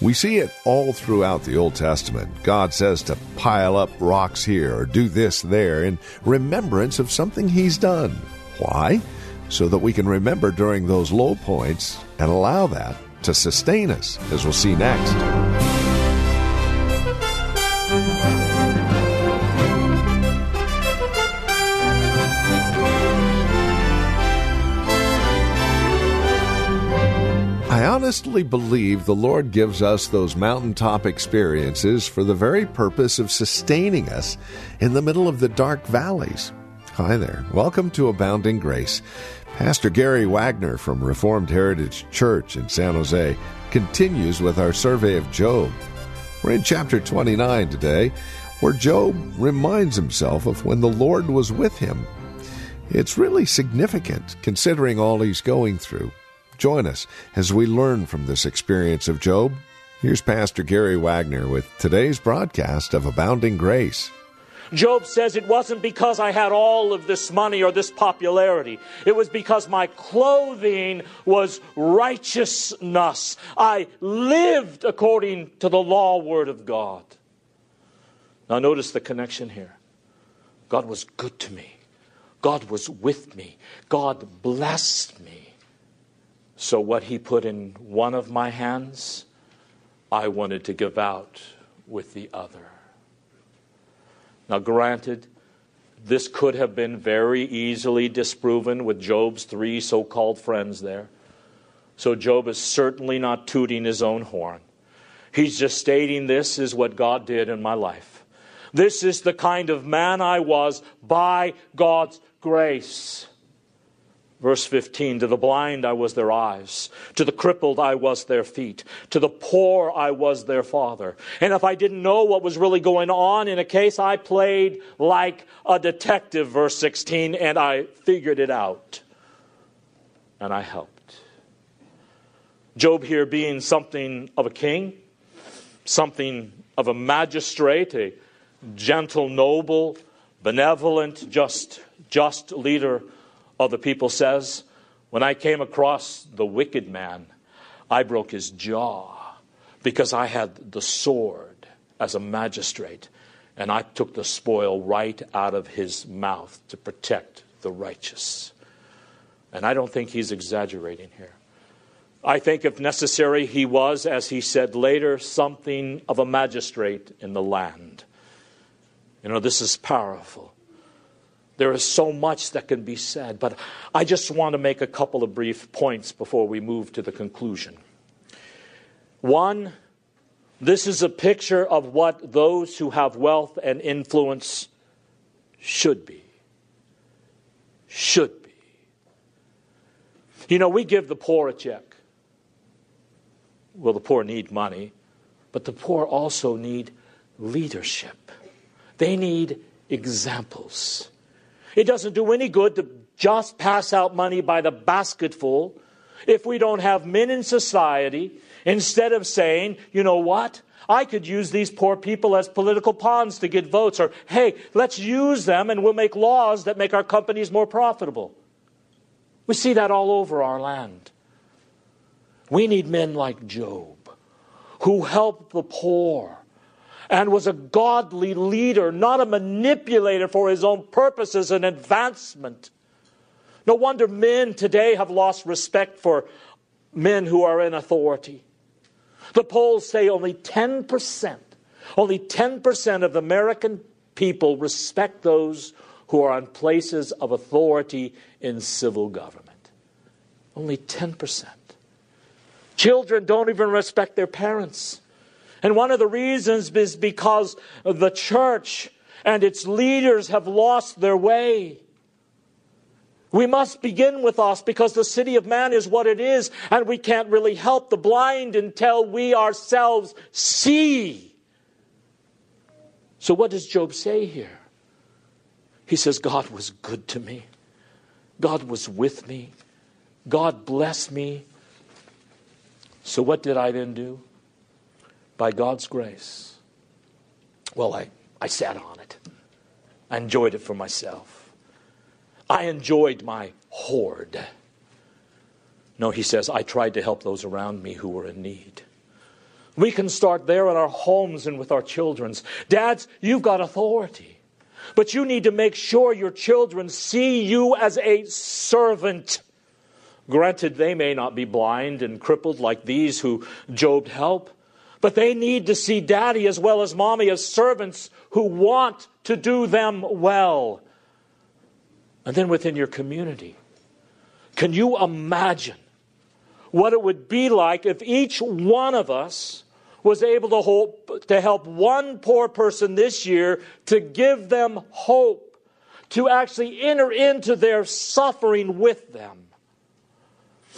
We see it all throughout the Old Testament. God says to pile up rocks here or do this there in remembrance of something He's done. Why? So that we can remember during those low points and allow that to sustain us, as we'll see next. Honestly believe the Lord gives us those mountaintop experiences for the very purpose of sustaining us in the middle of the dark valleys. Hi there. Welcome to Abounding Grace. Pastor Gary Wagner from Reformed Heritage Church in San Jose continues with our survey of Job. We're in chapter 29 today, where Job reminds himself of when the Lord was with him. It's really significant considering all he's going through. Join us as we learn from this experience of Job. Here's Pastor Gary Wagner with today's broadcast of Abounding Grace. Job says it wasn't because I had all of this money or this popularity. It was because my clothing was righteousness. I lived according to the law word of God. Now, notice the connection here. God was good to me, God was with me, God blessed me. So, what he put in one of my hands, I wanted to give out with the other. Now, granted, this could have been very easily disproven with Job's three so called friends there. So, Job is certainly not tooting his own horn. He's just stating this is what God did in my life. This is the kind of man I was by God's grace. Verse 15 To the blind I was their eyes, to the crippled I was their feet, to the poor I was their father. And if I didn't know what was really going on in a case, I played like a detective, verse 16, and I figured it out. And I helped. Job here being something of a king, something of a magistrate, a gentle, noble, benevolent, just, just leader of the people says, When I came across the wicked man, I broke his jaw because I had the sword as a magistrate, and I took the spoil right out of his mouth to protect the righteous. And I don't think he's exaggerating here. I think, if necessary, he was, as he said later, something of a magistrate in the land. You know, this is powerful. There is so much that can be said, but I just want to make a couple of brief points before we move to the conclusion. One, this is a picture of what those who have wealth and influence should be. Should be. You know, we give the poor a check. Well, the poor need money, but the poor also need leadership. They need examples. It doesn't do any good to just pass out money by the basketful if we don't have men in society, instead of saying, you know what? I could use these poor people as political pawns to get votes, or hey, let's use them and we'll make laws that make our companies more profitable. We see that all over our land. We need men like Job who help the poor and was a godly leader, not a manipulator for his own purposes and advancement. No wonder men today have lost respect for men who are in authority. The polls say only 10%, only 10% of American people respect those who are on places of authority in civil government. Only 10%. Children don't even respect their parents. And one of the reasons is because the church and its leaders have lost their way. We must begin with us because the city of man is what it is, and we can't really help the blind until we ourselves see. So, what does Job say here? He says, God was good to me, God was with me, God blessed me. So, what did I then do? By God's grace, well, I, I sat on it, I enjoyed it for myself. I enjoyed my hoard. No, he says, I tried to help those around me who were in need. We can start there in our homes and with our children's. Dads, you've got authority. But you need to make sure your children see you as a servant. Granted, they may not be blind and crippled like these who Job helped, but they need to see daddy as well as mommy as servants who want to do them well and then within your community. Can you imagine what it would be like if each one of us was able to, hope, to help one poor person this year to give them hope, to actually enter into their suffering with them?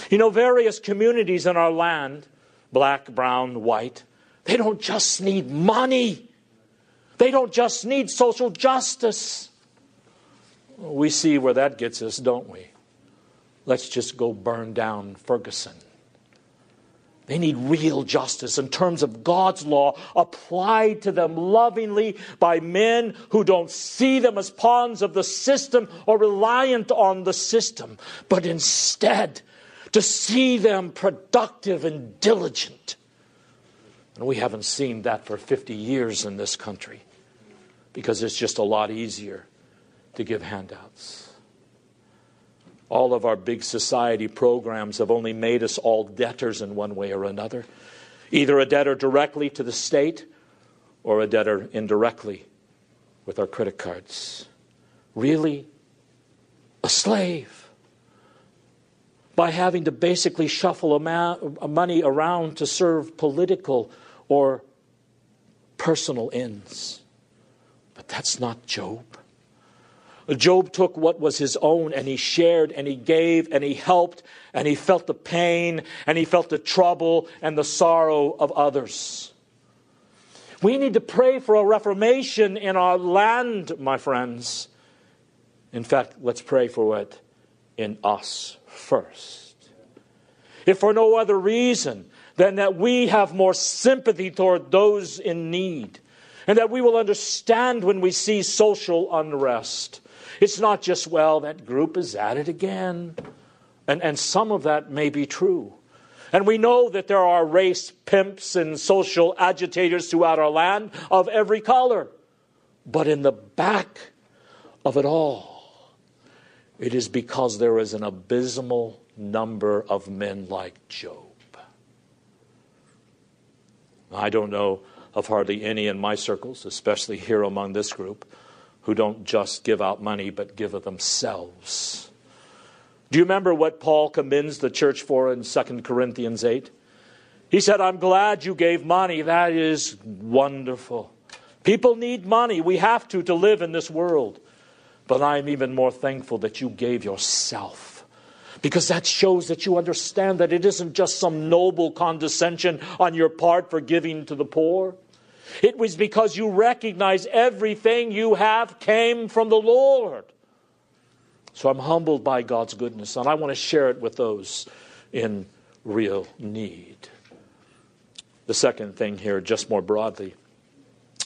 You know, various communities in our land, black, brown, white, they don't just need money. They don't just need social justice. We see where that gets us, don't we? Let's just go burn down Ferguson. They need real justice in terms of God's law applied to them lovingly by men who don't see them as pawns of the system or reliant on the system, but instead to see them productive and diligent. And we haven't seen that for 50 years in this country because it's just a lot easier to give handouts. All of our big society programs have only made us all debtors in one way or another. Either a debtor directly to the state or a debtor indirectly with our credit cards. Really? A slave. By having to basically shuffle money around to serve political or personal ends. But that's not Job. Job took what was his own and he shared and he gave and he helped and he felt the pain and he felt the trouble and the sorrow of others. We need to pray for a reformation in our land, my friends. In fact, let's pray for it in us first. If for no other reason than that we have more sympathy toward those in need and that we will understand when we see social unrest it's not just, well, that group is at it again. And, and some of that may be true. And we know that there are race pimps and social agitators throughout our land of every color. But in the back of it all, it is because there is an abysmal number of men like Job. I don't know of hardly any in my circles, especially here among this group, who don't just give out money but give of themselves. Do you remember what Paul commends the church for in 2 Corinthians 8? He said, I'm glad you gave money. That is wonderful. People need money. We have to to live in this world. But I'm even more thankful that you gave yourself. Because that shows that you understand that it isn't just some noble condescension on your part for giving to the poor. It was because you recognize everything you have came from the Lord. So I'm humbled by God's goodness, and I want to share it with those in real need. The second thing here, just more broadly,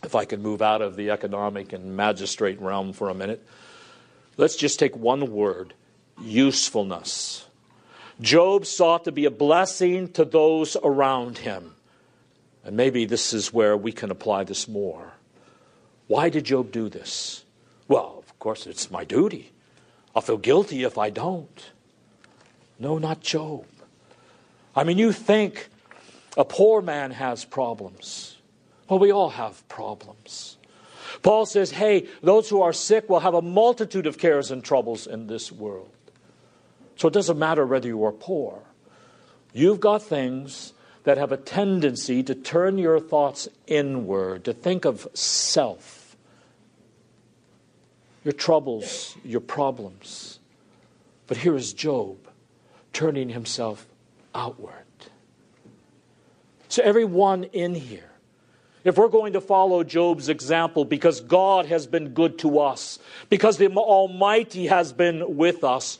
if I can move out of the economic and magistrate realm for a minute, let's just take one word usefulness. Job sought to be a blessing to those around him. And maybe this is where we can apply this more. Why did Job do this? Well, of course, it's my duty. I'll feel guilty if I don't. No, not Job. I mean, you think a poor man has problems. Well, we all have problems. Paul says, hey, those who are sick will have a multitude of cares and troubles in this world. So it doesn't matter whether you are poor. You've got things that have a tendency to turn your thoughts inward, to think of self, your troubles, your problems. But here is Job turning himself outward. So, everyone in here, if we're going to follow Job's example because God has been good to us, because the Almighty has been with us,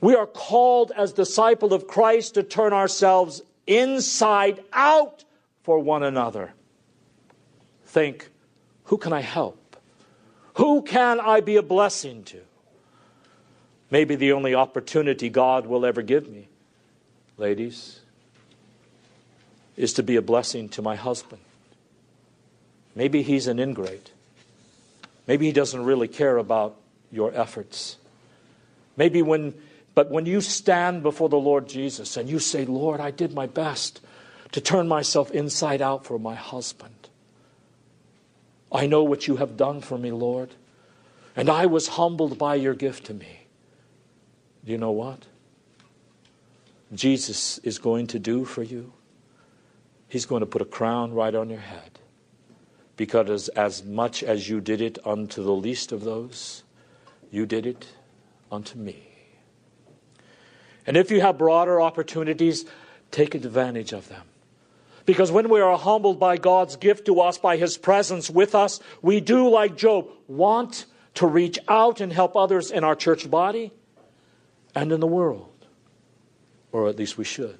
we are called as disciple of Christ to turn ourselves inside out for one another. Think, who can I help? Who can I be a blessing to? Maybe the only opportunity God will ever give me, ladies, is to be a blessing to my husband. Maybe he's an ingrate. Maybe he doesn't really care about your efforts. Maybe when, but when you stand before the Lord Jesus and you say, Lord, I did my best to turn myself inside out for my husband. I know what you have done for me, Lord, and I was humbled by your gift to me. Do you know what? Jesus is going to do for you? He's going to put a crown right on your head. Because as much as you did it unto the least of those, you did it unto me. And if you have broader opportunities, take advantage of them. Because when we are humbled by God's gift to us, by His presence with us, we do, like Job, want to reach out and help others in our church body and in the world. Or at least we should.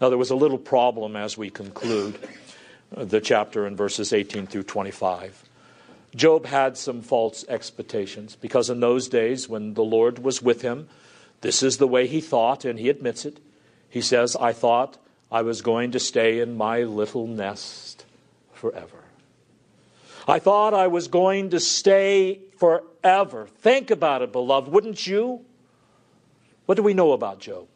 Now, there was a little problem as we conclude the chapter in verses 18 through 25. Job had some false expectations because in those days when the Lord was with him, this is the way he thought, and he admits it. He says, I thought I was going to stay in my little nest forever. I thought I was going to stay forever. Think about it, beloved, wouldn't you? What do we know about Job?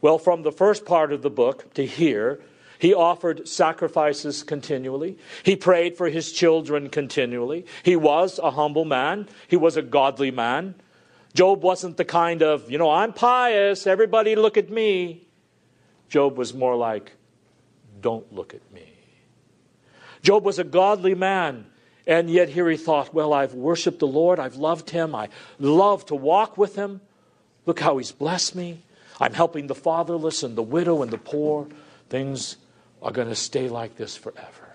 Well, from the first part of the book to here, he offered sacrifices continually. He prayed for his children continually. He was a humble man. He was a godly man. Job wasn't the kind of, you know, I'm pious, everybody look at me. Job was more like, don't look at me. Job was a godly man, and yet here he thought, well, I've worshiped the Lord, I've loved him, I love to walk with him. Look how he's blessed me. I'm helping the fatherless and the widow and the poor. Things are going to stay like this forever.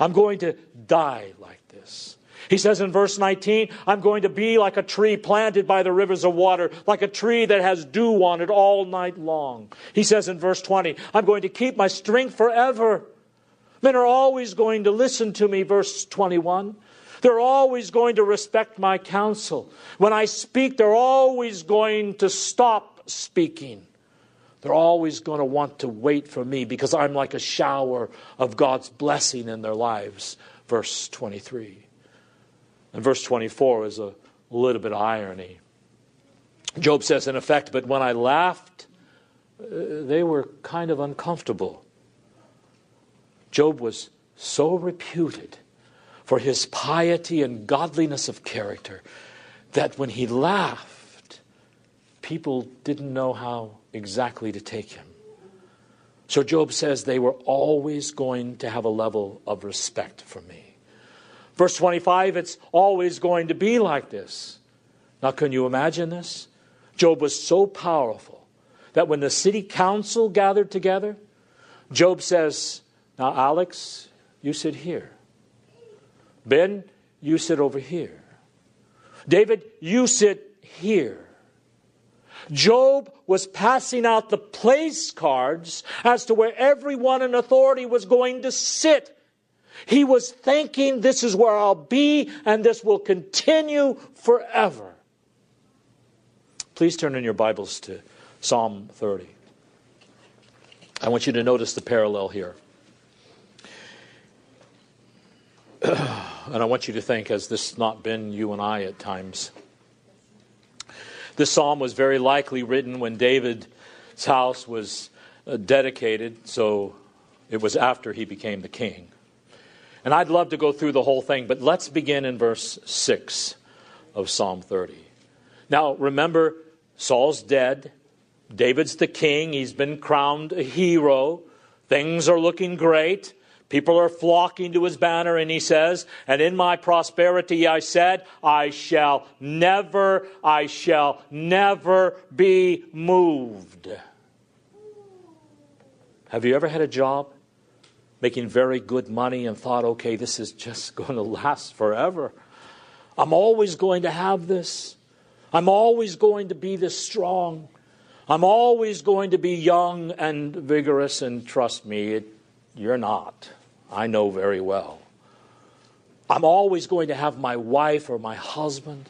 I'm going to die like this. He says in verse 19, I'm going to be like a tree planted by the rivers of water, like a tree that has dew on it all night long. He says in verse 20, I'm going to keep my strength forever. Men are always going to listen to me, verse 21. They're always going to respect my counsel. When I speak, they're always going to stop speaking. They're always going to want to wait for me because I'm like a shower of God's blessing in their lives. Verse 23. And verse 24 is a little bit of irony. Job says, in effect, but when I laughed, uh, they were kind of uncomfortable. Job was so reputed for his piety and godliness of character that when he laughed, people didn't know how exactly to take him. So Job says they were always going to have a level of respect for me. Verse 25, it's always going to be like this. Now, can you imagine this? Job was so powerful that when the city council gathered together, Job says, Now, Alex, you sit here. Ben, you sit over here. David, you sit here. Job was passing out the place cards as to where everyone in authority was going to sit. He was thinking, this is where I'll be, and this will continue forever. Please turn in your Bibles to Psalm 30. I want you to notice the parallel here. And I want you to think, has this not been you and I at times? This psalm was very likely written when David's house was uh, dedicated, so it was after he became the king. And I'd love to go through the whole thing, but let's begin in verse 6 of Psalm 30. Now, remember, Saul's dead. David's the king. He's been crowned a hero. Things are looking great. People are flocking to his banner, and he says, And in my prosperity I said, I shall never, I shall never be moved. Have you ever had a job making very good money and thought, okay, this is just going to last forever? I'm always going to have this. I'm always going to be this strong. I'm always going to be young and vigorous, and trust me, it, you're not. I know very well. I'm always going to have my wife or my husband,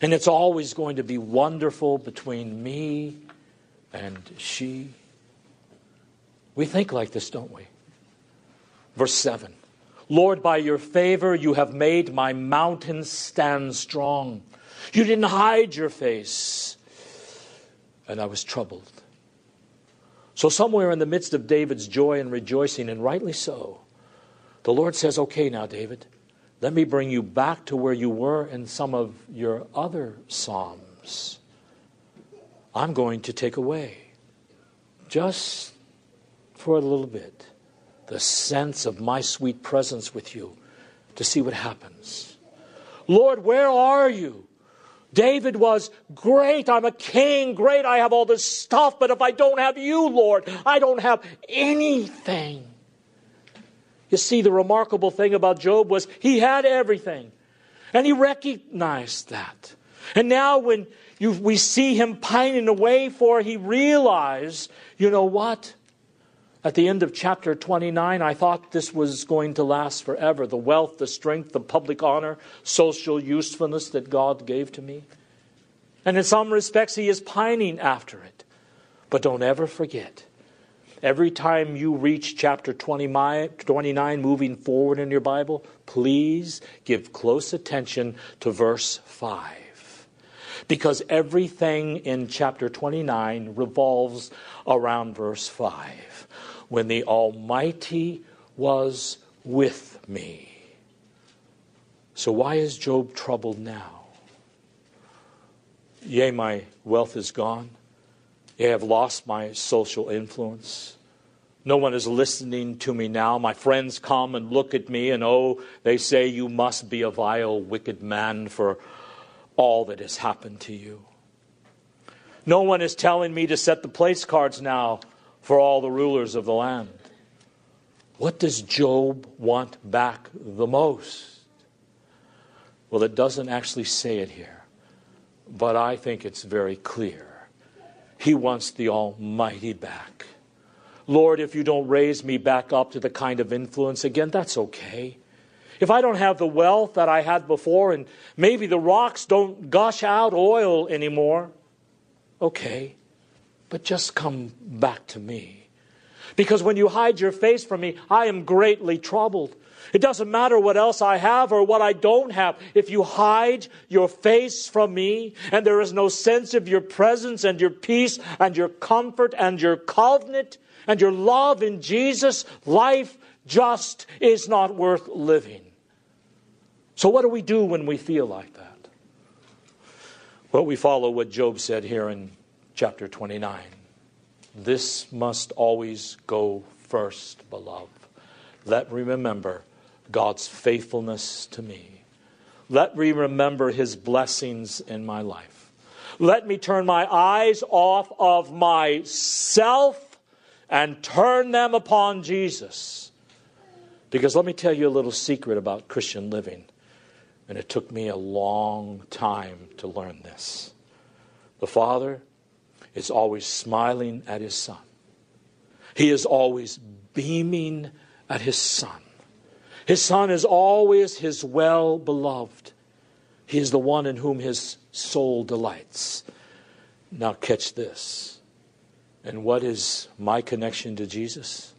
and it's always going to be wonderful between me and she. We think like this, don't we? Verse 7 Lord, by your favor, you have made my mountain stand strong. You didn't hide your face, and I was troubled. So, somewhere in the midst of David's joy and rejoicing, and rightly so, the Lord says, Okay, now, David, let me bring you back to where you were in some of your other Psalms. I'm going to take away, just for a little bit, the sense of my sweet presence with you to see what happens. Lord, where are you? David was great. I'm a king. Great. I have all this stuff. But if I don't have you, Lord, I don't have anything. You see, the remarkable thing about Job was he had everything. And he recognized that. And now, when you, we see him pining away for, he realized, you know what? At the end of chapter 29, I thought this was going to last forever the wealth, the strength, the public honor, social usefulness that God gave to me. And in some respects, he is pining after it. But don't ever forget Every time you reach chapter 29, moving forward in your Bible, please give close attention to verse 5. Because everything in chapter 29 revolves around verse 5. When the Almighty was with me. So, why is Job troubled now? Yea, my wealth is gone Yea, I have lost my social influence. No one is listening to me now. My friends come and look at me, and oh, they say, You must be a vile, wicked man for all that has happened to you. No one is telling me to set the place cards now for all the rulers of the land. What does Job want back the most? Well, it doesn't actually say it here, but I think it's very clear. He wants the Almighty back. Lord, if you don't raise me back up to the kind of influence again, that's okay. If I don't have the wealth that I had before, and maybe the rocks don't gush out oil anymore, okay. But just come back to me. Because when you hide your face from me, I am greatly troubled. It doesn't matter what else I have or what I don't have. If you hide your face from me and there is no sense of your presence and your peace and your comfort and your covenant and your love in Jesus, life just is not worth living. So, what do we do when we feel like that? Well, we follow what Job said here in chapter 29. This must always go first, beloved. Let me remember God's faithfulness to me. Let me remember his blessings in my life. Let me turn my eyes off of myself and turn them upon Jesus. Because let me tell you a little secret about Christian living. And it took me a long time to learn this. The Father is always smiling at his Son, He is always beaming at his Son. His Son is always his well beloved. He is the one in whom his soul delights. Now, catch this. And what is my connection to Jesus?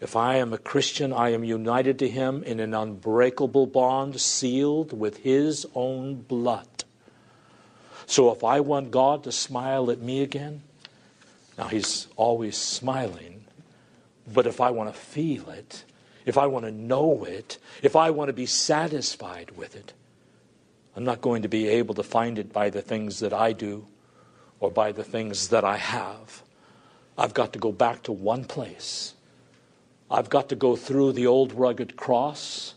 If I am a Christian, I am united to him in an unbreakable bond sealed with his own blood. So if I want God to smile at me again, now he's always smiling, but if I want to feel it, if I want to know it, if I want to be satisfied with it, I'm not going to be able to find it by the things that I do or by the things that I have. I've got to go back to one place. I've got to go through the old rugged cross.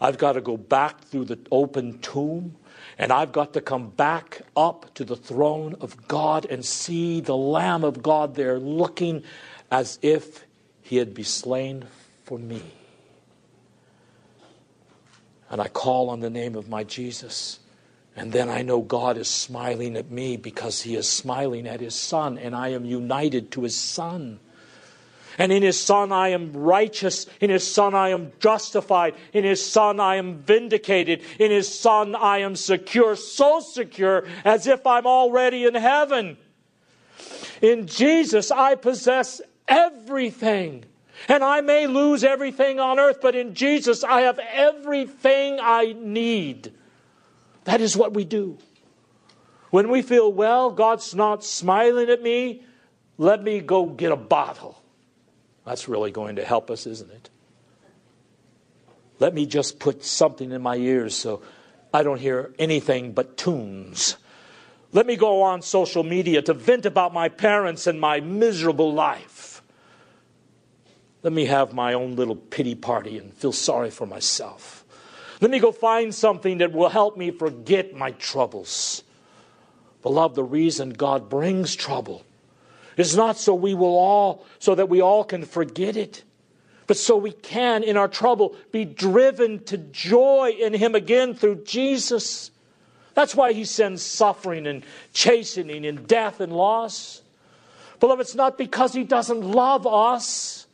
I've got to go back through the open tomb. And I've got to come back up to the throne of God and see the Lamb of God there looking as if he had been slain for me. And I call on the name of my Jesus. And then I know God is smiling at me because he is smiling at his son, and I am united to his son. And in his Son I am righteous. In his Son I am justified. In his Son I am vindicated. In his Son I am secure, so secure as if I'm already in heaven. In Jesus I possess everything. And I may lose everything on earth, but in Jesus I have everything I need. That is what we do. When we feel, well, God's not smiling at me, let me go get a bottle. That's really going to help us, isn't it? Let me just put something in my ears so I don't hear anything but tunes. Let me go on social media to vent about my parents and my miserable life. Let me have my own little pity party and feel sorry for myself. Let me go find something that will help me forget my troubles. Beloved, the reason God brings trouble it's not so we will all, so that we all can forget it, but so we can, in our trouble, be driven to joy in Him again through Jesus. That's why He sends suffering and chastening and death and loss. Beloved, it's not because He doesn't love us.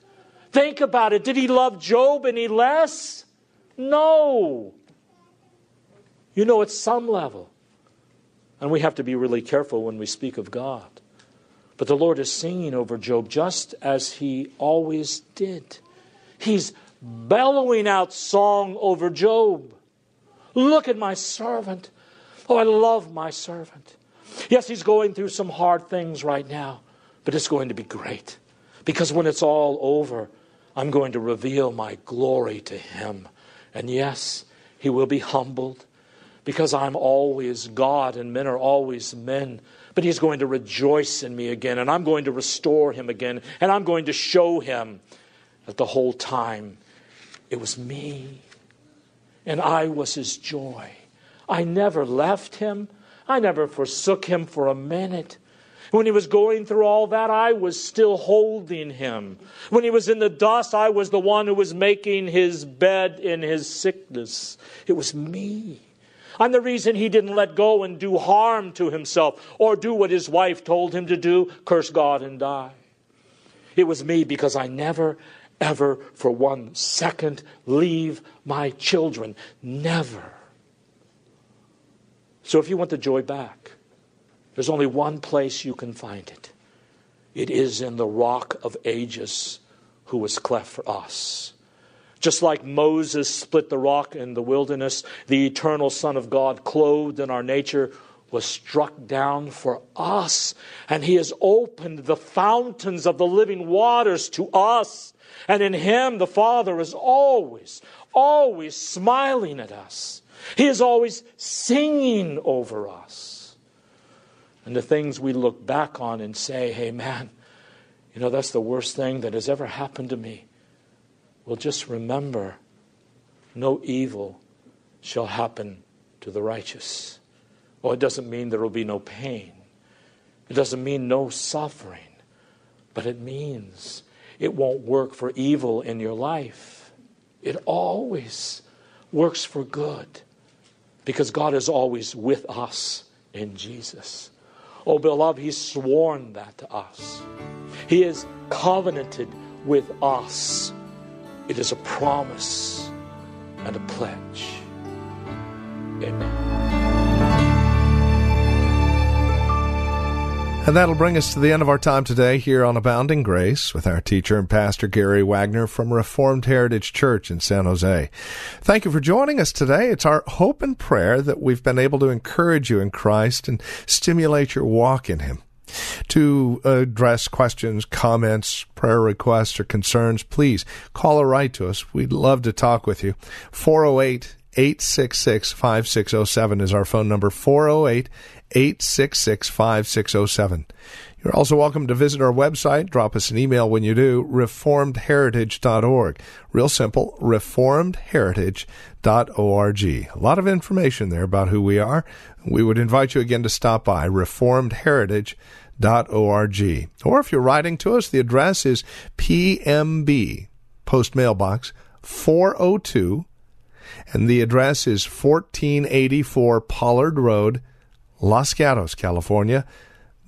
Think about it. Did He love Job any less? No. You know, at some level. And we have to be really careful when we speak of God. But the Lord is singing over Job just as he always did. He's bellowing out song over Job. Look at my servant. Oh, I love my servant. Yes, he's going through some hard things right now, but it's going to be great. Because when it's all over, I'm going to reveal my glory to him. And yes, he will be humbled because I'm always God and men are always men but he's going to rejoice in me again, and I'm going to restore him again, and I'm going to show him that the whole time it was me, and I was his joy. I never left him, I never forsook him for a minute. When he was going through all that, I was still holding him. When he was in the dust, I was the one who was making his bed in his sickness. It was me. I'm the reason he didn't let go and do harm to himself or do what his wife told him to do curse God and die. It was me because I never, ever, for one second, leave my children. Never. So if you want the joy back, there's only one place you can find it. It is in the rock of ages who was cleft for us. Just like Moses split the rock in the wilderness, the eternal Son of God, clothed in our nature, was struck down for us. And he has opened the fountains of the living waters to us. And in him, the Father is always, always smiling at us. He is always singing over us. And the things we look back on and say, hey, man, you know, that's the worst thing that has ever happened to me. Well, just remember no evil shall happen to the righteous. Well, it doesn't mean there will be no pain, it doesn't mean no suffering, but it means it won't work for evil in your life. It always works for good because God is always with us in Jesus. Oh, beloved, He's sworn that to us. He is covenanted with us. It is a promise and a pledge. Amen. And that'll bring us to the end of our time today here on Abounding Grace with our teacher and pastor Gary Wagner from Reformed Heritage Church in San Jose. Thank you for joining us today. It's our hope and prayer that we've been able to encourage you in Christ and stimulate your walk in Him. To address questions, comments, prayer requests, or concerns, please call or write to us. We'd love to talk with you. 408 866 5607 is our phone number 408 866 5607. You're also welcome to visit our website. Drop us an email when you do, reformedheritage.org. Real simple, reformedheritage.org. A lot of information there about who we are. We would invite you again to stop by, reformedheritage.org. Or if you're writing to us, the address is PMB, Post Mailbox 402, and the address is 1484 Pollard Road, Los Gatos, California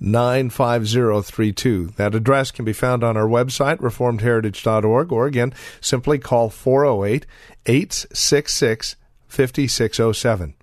95032. That address can be found on our website, reformedheritage.org, or again, simply call 408 866 5607.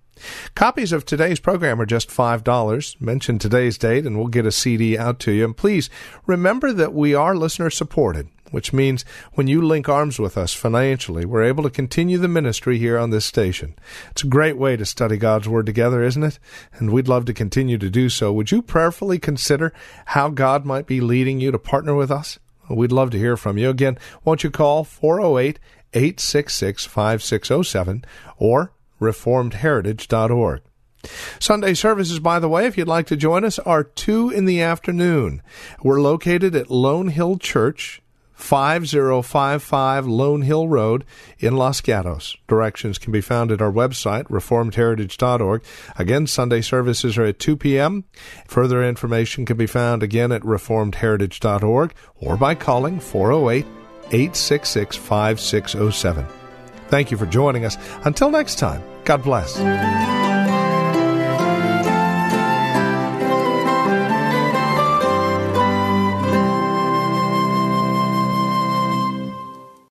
Copies of today's program are just $5. Mention today's date and we'll get a CD out to you. And please remember that we are listener supported which means when you link arms with us financially, we're able to continue the ministry here on this station. It's a great way to study God's Word together, isn't it? And we'd love to continue to do so. Would you prayerfully consider how God might be leading you to partner with us? We'd love to hear from you. Again, won't you call 408 866 5607 or reformedheritage.org. Sunday services, by the way, if you'd like to join us, are 2 in the afternoon. We're located at Lone Hill Church, 5055 Lone Hill Road in Los Gatos. Directions can be found at our website, reformedheritage.org. Again, Sunday services are at 2 p.m. Further information can be found again at reformedheritage.org or by calling 408 866 5607. Thank you for joining us. Until next time, God bless.